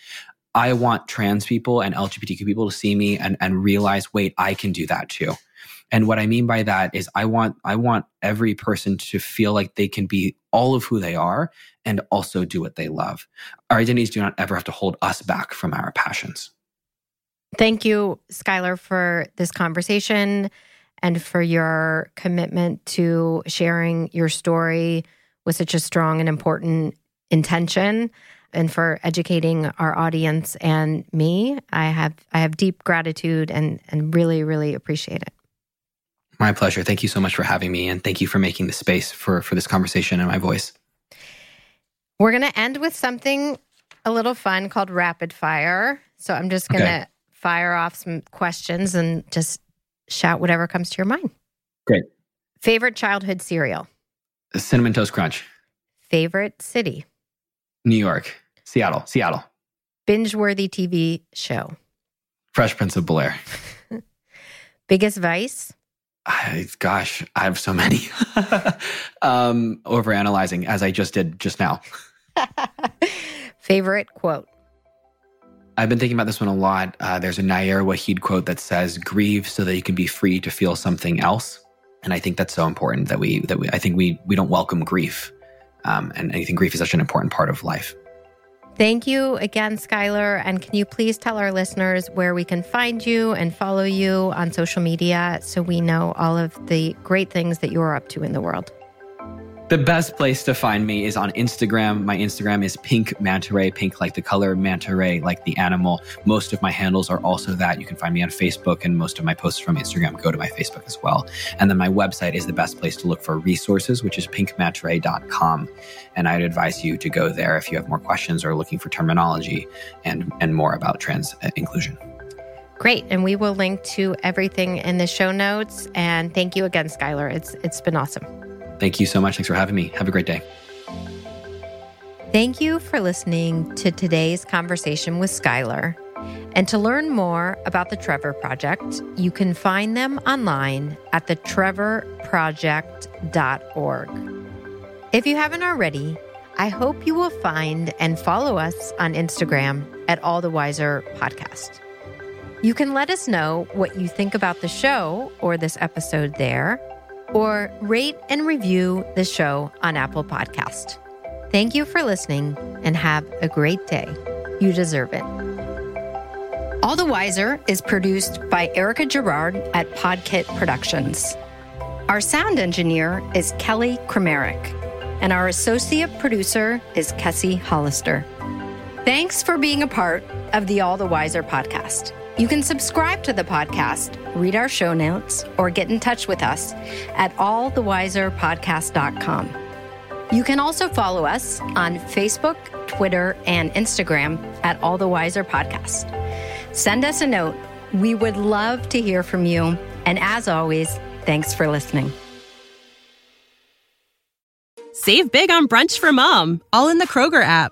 I want trans people and lgbtq people to see me and and realize wait i can do that too. And what i mean by that is i want i want every person to feel like they can be all of who they are and also do what they love. Our identities do not ever have to hold us back from our passions. Thank you Schuyler for this conversation and for your commitment to sharing your story with such a strong and important intention and for educating our audience and me. I have I have deep gratitude and and really really appreciate it. My pleasure. Thank you so much for having me and thank you for making the space for for this conversation and my voice. We're going to end with something a little fun called rapid fire. So I'm just going to okay. fire off some questions and just shout whatever comes to your mind. Great. Favorite childhood cereal? Cinnamon Toast Crunch. Favorite city? New York. Seattle. Seattle. Binge worthy TV show? Fresh Prince of Bel Air. (laughs) Biggest vice? I, gosh, I have so many. (laughs) um, overanalyzing, as I just did just now. (laughs) Favorite quote? I've been thinking about this one a lot. Uh, there's a Nayyirah Waheed quote that says, "Grieve so that you can be free to feel something else." And I think that's so important that we that we I think we we don't welcome grief, um, and I think grief is such an important part of life. Thank you again, Schuyler. And can you please tell our listeners where we can find you and follow you on social media so we know all of the great things that you're up to in the world? The best place to find me is on Instagram. My Instagram is pink manta ray, pink like the color, manta ray like the animal. Most of my handles are also that. You can find me on Facebook, and most of my posts from Instagram go to my Facebook as well. And then my website is the best place to look for resources, which is pinkmantaray.com. And I'd advise you to go there if you have more questions or looking for terminology and, and more about trans uh, inclusion. Great. And we will link to everything in the show notes. And thank you again, Schuyler. It's it's been awesome. Thank you so much. Thanks for having me. Have a great day. Thank you for listening to today's conversation with Schuyler. And to learn more about the Trevor Project, you can find them online at thetrevorproject.org. If you haven't already, I hope you will find and follow us on Instagram at All the Wiser Podcast. You can let us know what you think about the show or this episode there or rate and review the show on Apple Podcast. Thank you for listening and have a great day. You deserve it. All the Wiser is produced by Erica Gerard at Podkit Productions. Our sound engineer is Kelly Kramerick, and our associate producer is Kessie Hollister. Thanks for being a part of the All the Wiser podcast. You can subscribe to the podcast, read our show notes, or get in touch with us at allthewiserpodcast.com. You can also follow us on Facebook, Twitter, and Instagram at All the Wiser Podcast. Send us a note. We would love to hear from you. And as always, thanks for listening. Save big on brunch for mom, all in the Kroger app.